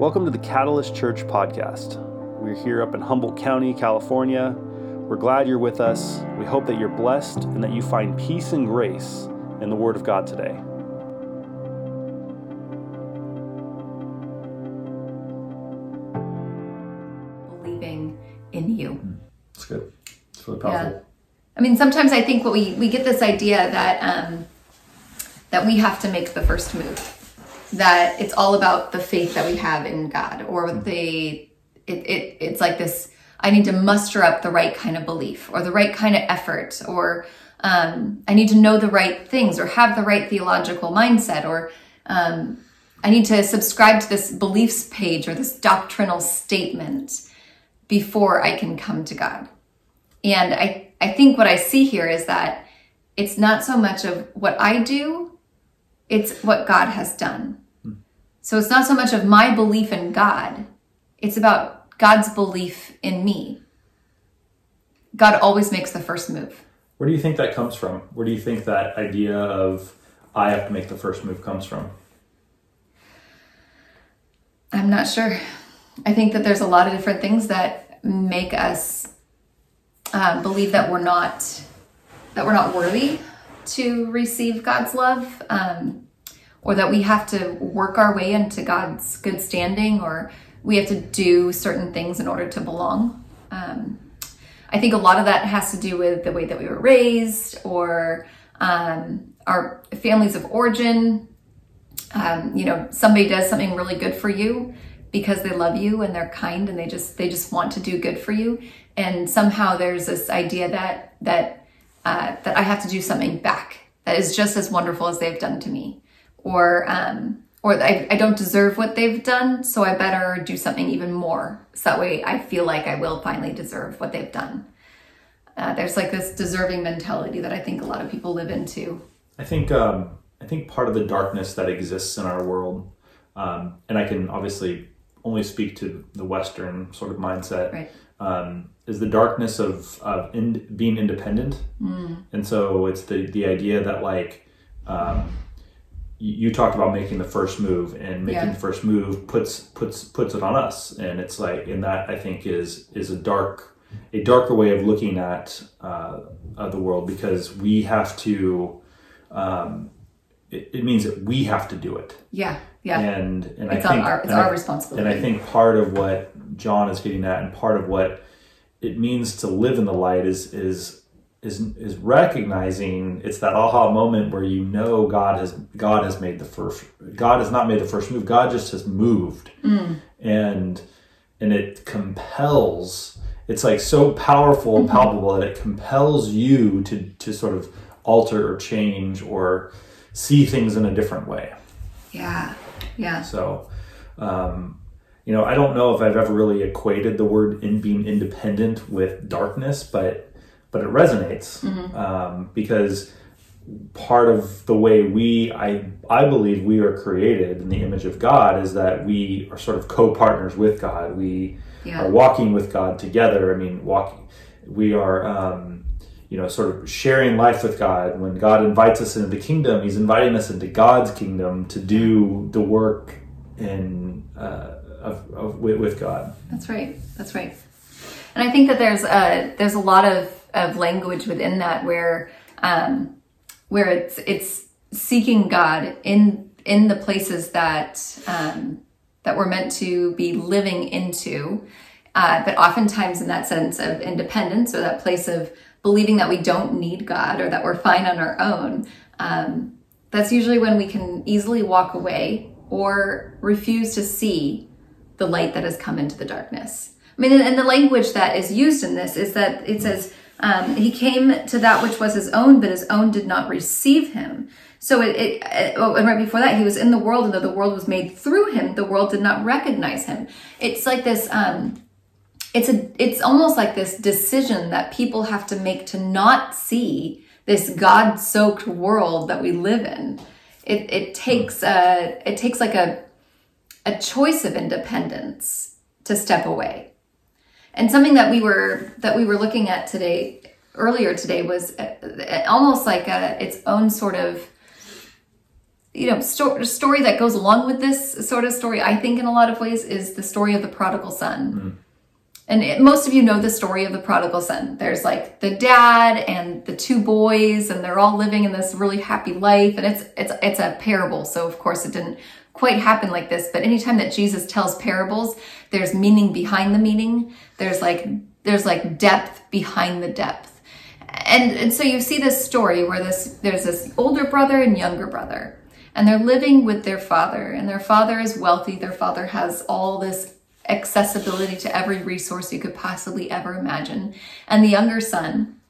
Welcome to the Catalyst Church podcast. We're here up in Humboldt County, California. We're glad you're with us. We hope that you're blessed and that you find peace and grace in the Word of God today. believing in you. It's good. It's really powerful. Yeah. I mean, sometimes I think what we we get this idea that um, that we have to make the first move, that it's all about the faith that we have in God, or the it, it it's like this. I need to muster up the right kind of belief, or the right kind of effort, or um, I need to know the right things, or have the right theological mindset, or um, I need to subscribe to this beliefs page or this doctrinal statement before I can come to God. And I, I think what I see here is that it's not so much of what I do, it's what God has done. So it's not so much of my belief in God, it's about God's belief in me. God always makes the first move. Where do you think that comes from? Where do you think that idea of I have to make the first move comes from? I'm not sure. I think that there's a lot of different things that make us um, believe that we're not that we're not worthy to receive God's love, um, or that we have to work our way into God's good standing, or we have to do certain things in order to belong. Um, I think a lot of that has to do with the way that we were raised, or um, our families of origin. Um, you know, somebody does something really good for you because they love you and they're kind and they just they just want to do good for you and somehow there's this idea that that uh, that I have to do something back that is just as wonderful as they've done to me or um, or I, I don't deserve what they've done so I better do something even more so that way I feel like I will finally deserve what they've done uh, there's like this deserving mentality that I think a lot of people live into I think um, I think part of the darkness that exists in our world, um, and I can obviously only speak to the Western sort of mindset, right um, is the darkness of, of in, being independent. Mm. And so it's the, the idea that like, um, you, talked about making the first move and making Yeah. the first move puts, puts, puts it on us. And it's like, and that I think is, is a dark, a darker way of looking at, uh, of the world because we have to, um, it, it means that we have to do it yeah yeah and and it's I think our it's and I- our responsibility and I think part of what John is getting at, and part of what it means to live in the light, is is is is recognizing it's that aha moment where you know God has God has made the first God has not made the first move. God just has moved, Mm. and and it compels. It's like so powerful Mm-hmm. and palpable that it compels you to to sort of alter or change or see things in a different way. yeah yeah So, um, you know, I don't know if I've ever really equated the word in being independent with darkness, but but it resonates um, because part of the way we I I believe we are created in the image of God is that we are sort of co-partners with God. We Yeah. are walking with God together. I mean, walking. We are. Um, you know, sort of sharing life with God. When God invites us into the kingdom, He's inviting us into God's kingdom to do the work in uh, of, of with, with God. That's right. That's right. And I think that there's a there's a lot of, of language within that where um, where it's it's seeking God in in the places that um, that we're meant to be living into, uh, but oftentimes in that sense of independence or that place of believing that we don't need God or that we're fine on our own. Um, that's usually when we can easily walk away or refuse to see the light that has come into the darkness. I mean, and- and the language that is used in this is that it says, um, he came to that which was his own, but his own did not receive him. So it, it, it- oh, and right before that, he was in the world, and though the world was made through him, the world did not recognize him. It's like this, um, it's a, it's almost like this decision that people have to make to not see this God-soaked world that we live in. It, it takes a, it takes like a, a choice of independence to step away. And something that we were that we were looking at today earlier today was uh, almost like a, its own sort of you know sto- story that goes along with this sort of story i think in a lot of ways is the story of the prodigal son. And it, most of you know the story of the prodigal son. There's like the dad and the two boys and they're all living in this really happy life and it's it's it's a parable. So of course it didn't quite happen like this but anytime that jesus tells parables there's meaning behind the meaning there's like there's like depth behind the depth. And and so you see this story where this there's this older brother and younger brother and they're living with their father and their father is wealthy. Their father has all this accessibility to every resource you could possibly ever imagine. And the younger son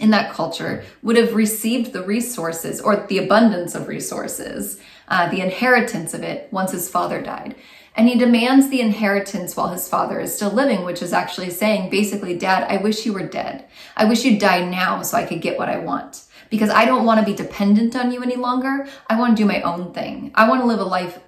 in that culture would have received the resources or the abundance of resources uh, the inheritance of it once his father died and he demands the inheritance while his father is still living, which is actually saying, basically, Dad, I wish you were dead. I wish you'd die now so I could get what I want. Because I don't want to be dependent on you any longer. I want to do my own thing. I want to live a life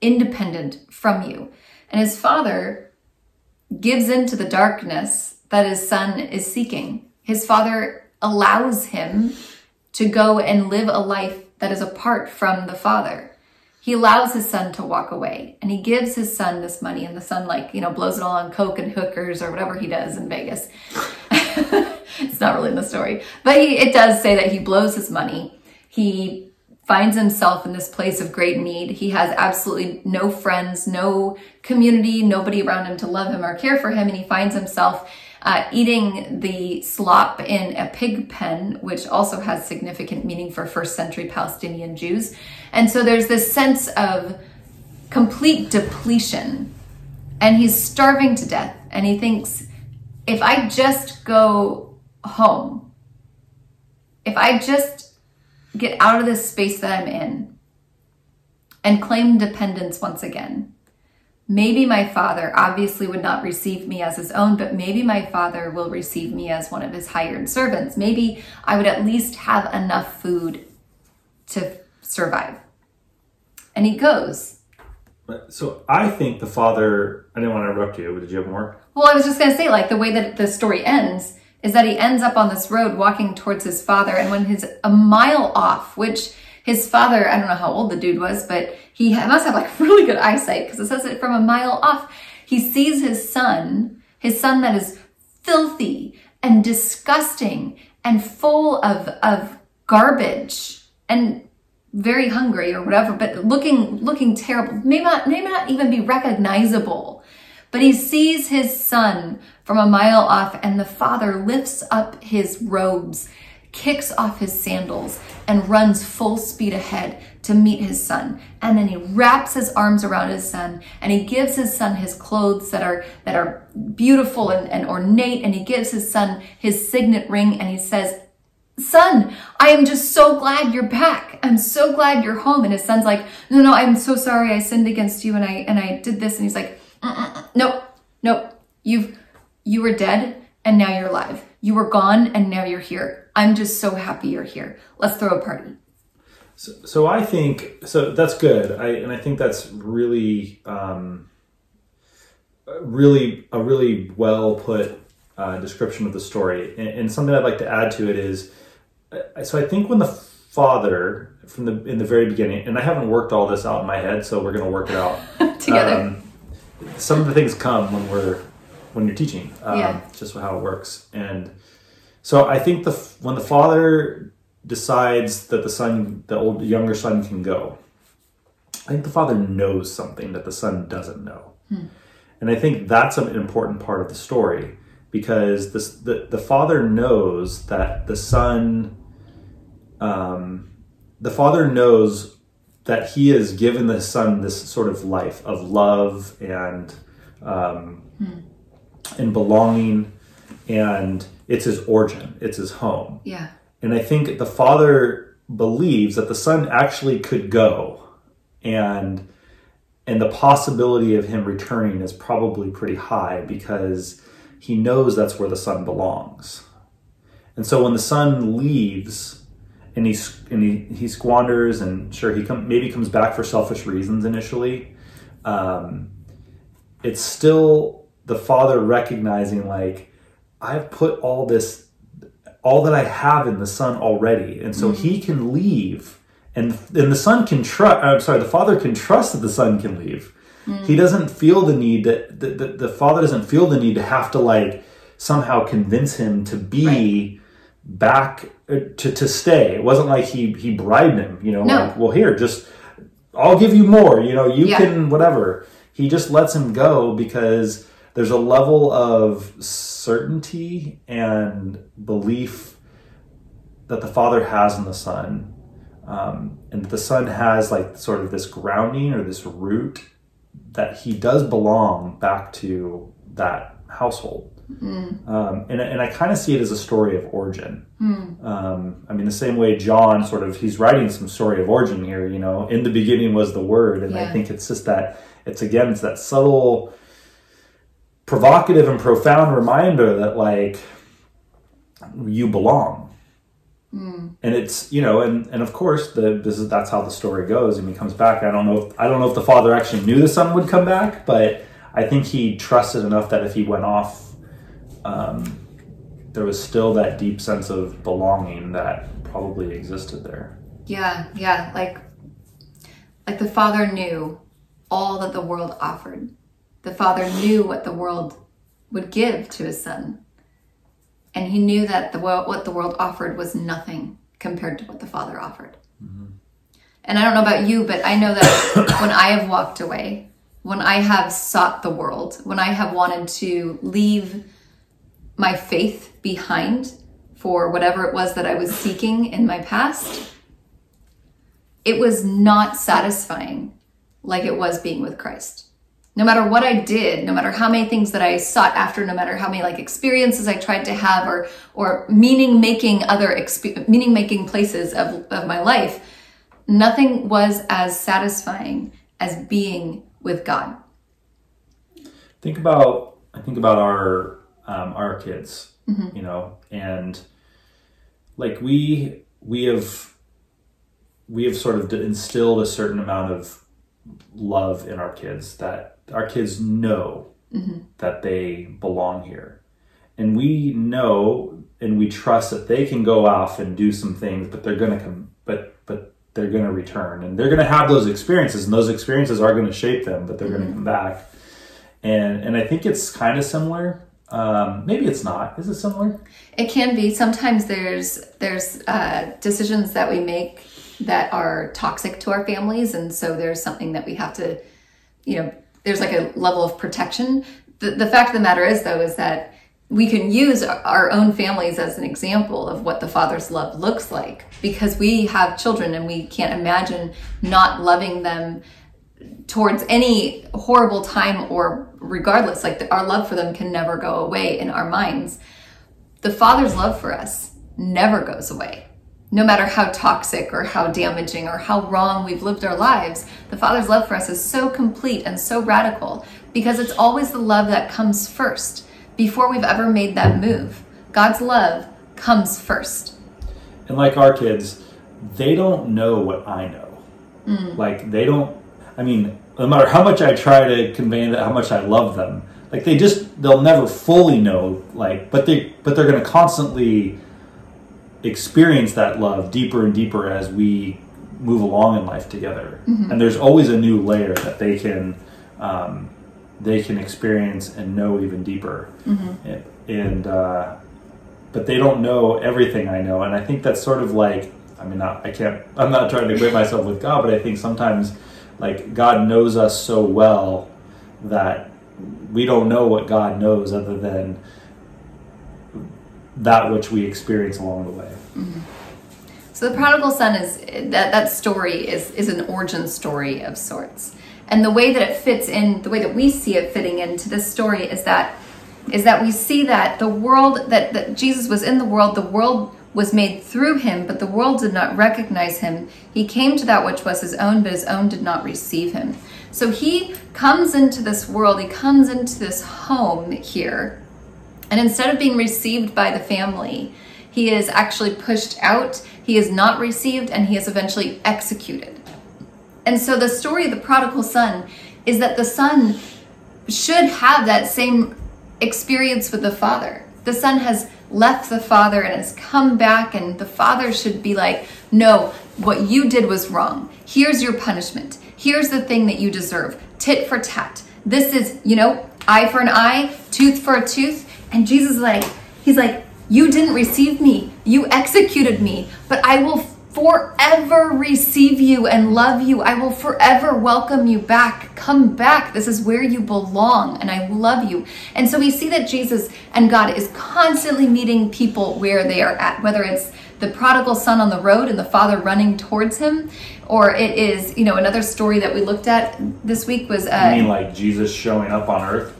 independent from you. And his father gives into the darkness that his son is seeking. His father allows him to go and live a life that is apart from the father he allows his son to walk away and he gives his son this money and the son like you know blows it all on coke and hookers or whatever he does in vegas. It's not really in the story. But he, it does say that he blows his money. He finds himself in this place of great need. He has absolutely no friends no community nobody around him to love him or care for him and he finds himself uh, eating the slop in a pig pen, which also has significant meaning for first century Palestinian Jews. And so there's this sense of complete depletion. And he's starving to death. And he thinks, if I just go home, if I just get out of this space that I'm in and claim dependence once again, Maybe my father obviously would not receive me as his own, but maybe my father will receive me as one of his hired servants. Maybe I would at least have enough food to survive. And he goes. So I think the father, I didn't want to interrupt you, but did you have more? Well, I was just going to say, like, the way that the story ends is that he ends up on this road walking towards his father. And when he's a mile off, which his father, I don't know how old the dude was, but he must have like really good eyesight because it says it from a mile off. He sees his son, his son that is filthy and disgusting and full of, of garbage and very hungry or whatever, but looking, looking terrible. May not, may not even be recognizable. But he sees his son from a mile off and the father lifts up his robes kicks off his sandals, and runs full speed ahead to meet his son. And then he wraps his arms around his son and he gives his son his clothes that are that are beautiful and, and ornate, and he gives his son his signet ring and he says, Son, I am just so glad you're back. I'm so glad you're home. And his son's like, No, no, I'm so sorry I sinned against you and I and I did this. And he's like, mm, mm, mm, Nope, nope. You've you were dead and now you're alive. You were gone and now you're here. I'm just so happy you're here. Let's throw a party. So, so I think so. That's good. I and I think that's really, um, really a really well put uh, description of the story. And, and, something I'd like to add to it is, uh, so I think when the father from the in the very beginning, and I haven't worked all this out in my head, so we're going to work it out together. Um, some of the things come when we're when you're teaching. Um, yeah. Just how it works. And so I think the when the father decides that the son, the old younger son, can go, I think the father knows something that the son doesn't know. Hmm. And I think that's an important part of the story because this, the, the father knows that the son, um, the father knows that he has given the son this sort of life of love and um, hmm and belonging and it's his origin it's his home. Yeah. And i think the father believes that the son actually could go and and the possibility of him returning is probably pretty high because he knows that's where the son belongs. And so when the son leaves and he and he, he squanders and sure he come, maybe comes back for selfish reasons initially um, it's still the father recognizing like I've put all this all that I have in the son already and so mm-hmm. he can leave and and the son can trust. I'm sorry, the father can trust that the son can leave. He doesn't feel the need that the, the, the father doesn't feel the need to have to like somehow convince him to be back uh, to, to stay. It wasn't like he he bribed him, you know, No. like, well here, just I'll give you more, you know, you Yeah. can whatever. He just lets him go because there's a level of certainty and belief that the father has in the son. Um, and the son has like sort of this grounding or this root that he does belong back to that household. Um, and, and I kind of see it as a story of origin. Um, I mean, the same way John sort of, he's writing some story of origin here, you know, in the beginning was the word. And I think it's just that, it's again, it's that subtle, provocative and profound reminder that like you belong. And it's you know, and and of course the this is that's how the story goes. And he comes back. I don't know if I don't know if the father actually knew the son would come back, but I think he trusted enough that if he went off, um, there was still that deep sense of belonging that probably existed there. Yeah, yeah, like like the father knew all that the world offered. The father knew what the world would give to his son. And he knew that the what the world offered was nothing compared to what the father offered. Mm-hmm. And I don't know about you, but I know that when I have walked away, when I have sought the world, when I have wanted to leave my faith behind for whatever it was that I was seeking in my past, it was not satisfying like it was being with Christ. No matter what I did, no matter how many things that I sought after, no matter how many like experiences I tried to have or or meaning making other exp- meaning making places of, of my life, nothing was as satisfying as being with God. think about I think about our um, our kids, you know, and like we we have we have sort of instilled a certain amount of love in our kids that our kids know that they belong here, and we know and we trust that they can go off and do some things, but they're gonna come, but but they're gonna return, and they're gonna have those experiences, and those experiences are gonna shape them, but they're gonna come back and and I think it's kind of similar. Um, maybe it's not. Is it similar? It can be. Sometimes there's there's uh, decisions that we make that are toxic to our families, and so there's something that we have to, you know, there's like a level of protection. The, the fact of the matter is, though, is that we can use our own families as an example of what the father's love looks like because we have children and we can't imagine not loving them towards any horrible time or regardless. Like our love for them can never go away in our minds. The father's love for us never goes away no matter how toxic or how damaging or how wrong we've lived our lives the father's love for us is so complete and so radical because it's always the love that comes first before we've ever made that move god's love comes first And like our kids, they don't know what I know. Mm. Like they don't. I mean, no matter how much I try to convey that how much I love them, like they just they'll never fully know. Like, but they but they're going to constantly experience that love deeper and deeper as we move along in life together. And there's always a new layer that they can um, they can experience and know even deeper. And, and uh, but they don't know everything I know, and I think that's sort of like I mean, not, I can't. I'm not trying to equate myself with God, but I think sometimes like God knows us so well that we don't know what God knows other than that which we experience along the way. Mm-hmm. So the prodigal son is that that story is is an origin story of sorts. And the way that it fits in, the way that we see it fitting into this story is that is that we see that the world that, that Jesus was in the world, the world was made through him, but the world did not recognize him. He came to that which was his own, but his own did not receive him. So he comes into this world, he comes into this home here, and instead of being received by the family, he is actually pushed out, he is not received, and he is eventually executed. And so the story of the prodigal son is that the son should have that same experience with the father. The son has left the father and has come back, and the father should be like, No, what you did was wrong. Here's your punishment. Here's the thing that you deserve. Tit for tat. This is, you know, eye for an eye, tooth for a tooth. And Jesus is like, he's like, you didn't receive me. You executed me, but I will forever receive you and love you. I will forever welcome you back. Come back. This is where you belong, and I love you. And so we see that Jesus and God is constantly meeting people where they are at, whether it's the prodigal son on the road and the father running towards him, or it is, you know, another story that we looked at this week was. Uh, you mean like Jesus showing up on earth?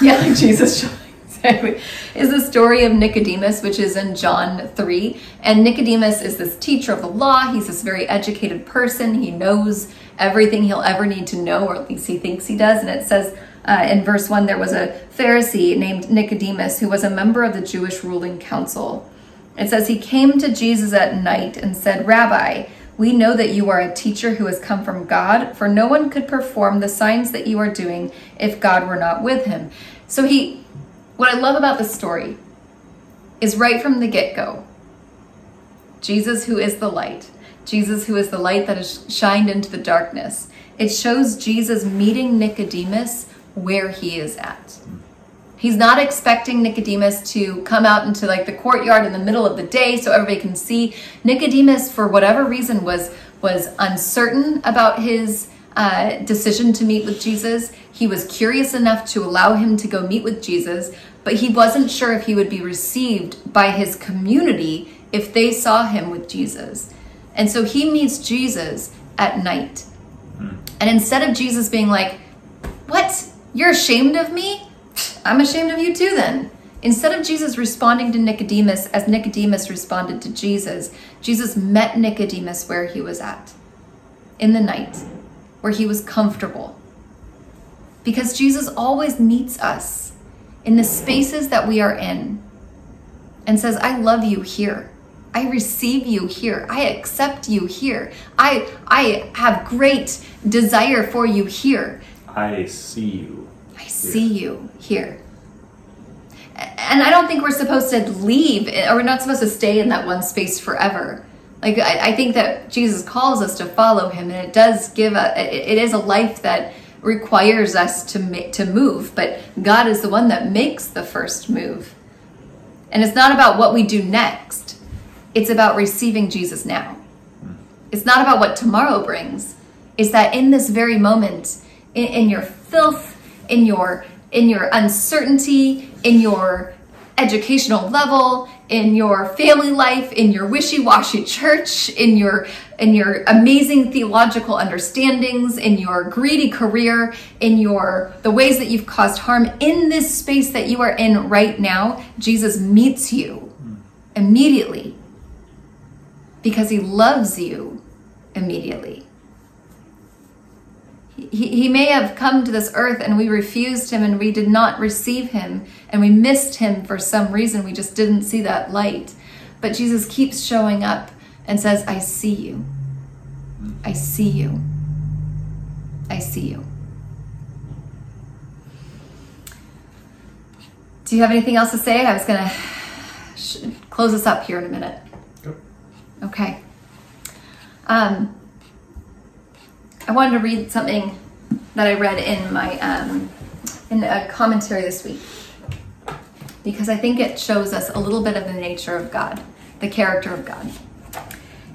Yeah, like Jesus showing is the story of Nicodemus, which is in John 3. And Nicodemus is this teacher of the law. He's this very educated person. He knows everything he'll ever need to know, or at least he thinks he does. And it says uh, in verse 1 there was a Pharisee named Nicodemus who was a member of the Jewish ruling council. It says he came to Jesus at night and said, Rabbi, we know that you are a teacher who has come from God, for no one could perform the signs that you are doing if God were not with him. So he what I love about this story is right from the get go Jesus, who is the light, Jesus, who is the light that has shined into the darkness. It shows Jesus meeting Nicodemus where he is at. He's not expecting Nicodemus to come out into like the courtyard in the middle of the day so everybody can see. Nicodemus, for whatever reason, was was uncertain about his uh, decision to meet with Jesus. He was curious enough to allow him to go meet with Jesus, but he wasn't sure if he would be received by his community if they saw him with Jesus. And so he meets Jesus at night. Hmm. And instead of Jesus being like, What? You're ashamed of me? I'm ashamed of you too, then. Instead of Jesus responding to Nicodemus as Nicodemus responded to Jesus, Jesus met Nicodemus where he was at in the night, where he was comfortable. Because Jesus always meets us in the spaces that we are in and says, I love you here. I receive you here. I accept you here. I I have great desire for you here. I see you. I see you here. And I don't think we're supposed to leave or we're not supposed to stay in that one space forever. Like I, I think that Jesus calls us to follow him and it does give a it, it is a life that requires us to make, to move, but God is the one that makes the first move. And it's not about what we do next. It's about receiving Jesus now. Hmm. It's not about what tomorrow brings. It's that in this very moment, in, in your filth, in your in your uncertainty, in your educational level, in your family life, in your wishy-washy church, in your in your amazing theological understandings, in your greedy career, in your the ways that you've caused harm in this space that you are in right now, Jesus meets you immediately because he loves you immediately. He, he may have come to this earth and we refused him and we did not receive him and we missed him for some reason. We just didn't see that light. But Jesus keeps showing up and says, I see you. I see you. I see you. Do you have anything else to say? I was going to sh- close us up here in a minute. Yep. Okay. Um, I wanted to read something that I read in my um, in a commentary this week because I think it shows us a little bit of the nature of God, the character of God.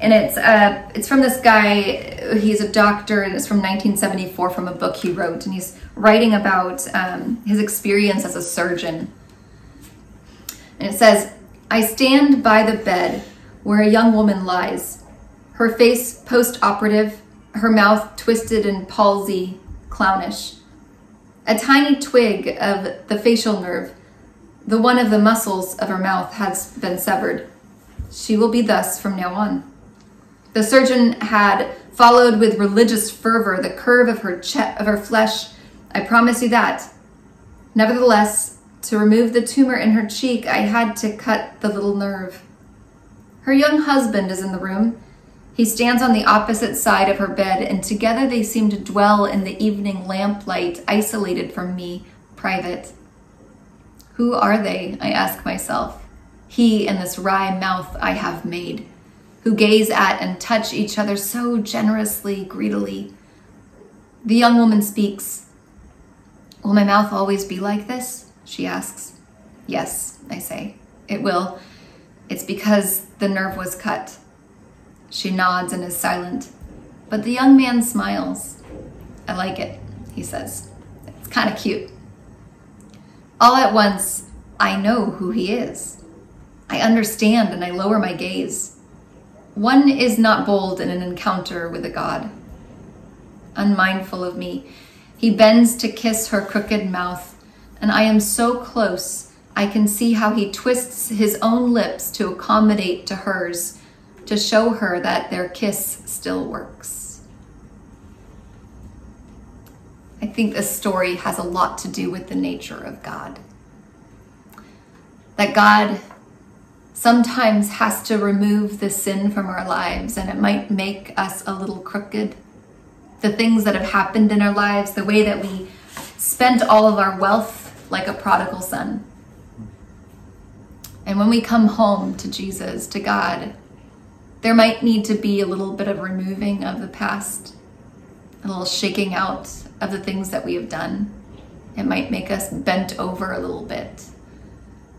And it's uh, it's from this guy. He's a doctor, and it's from 1974 from a book he wrote, and he's writing about um, his experience as a surgeon. And it says, "I stand by the bed where a young woman lies, her face post-operative, her mouth twisted and palsy, clownish. A tiny twig of the facial nerve, the one of the muscles of her mouth, has been severed. She will be thus from now on. The surgeon had followed with religious fervor the curve of her che- of her flesh. I promise you that. Nevertheless, to remove the tumor in her cheek, I had to cut the little nerve. Her young husband is in the room. He stands on the opposite side of her bed, and together they seem to dwell in the evening lamplight, isolated from me, private. Who are they? I ask myself. He and this wry mouth I have made. who gaze at and touch each other so generously, greedily. The young woman speaks. Will my mouth always be like this? She asks. Yes, I say. It will. It's because the nerve was cut. She nods and is silent. But the young man smiles. I like it, he says. It's kind of cute. All at once, I know who he is. I understand and I lower my gaze. One is not bold in an encounter with a god. Unmindful of me, he bends to kiss her crooked mouth, and I am so close I can see how he twists his own lips to accommodate to hers, to show her that their kiss still works. I think this story has a lot to do with the nature of God. That God sometimes has to remove the sin from our lives, and it might make us a little crooked. The things that have happened in our lives, the way that we spent all of our wealth like a prodigal son. And when we come home to Jesus, to God, there might need to be a little bit of removing of the past, a little shaking out of the things that we have done. It might make us bent over a little bit.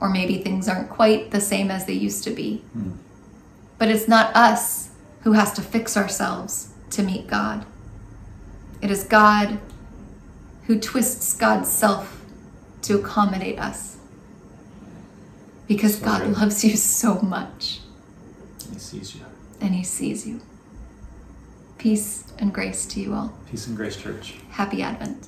Or maybe things aren't quite the same as they used to be. Mm. But it's not us who has to fix ourselves to meet God. It is God who twists God's self to accommodate us. Because so God good. loves you so much. He sees you. And He sees you. Peace and grace to you all. Peace and grace, church. Happy Advent.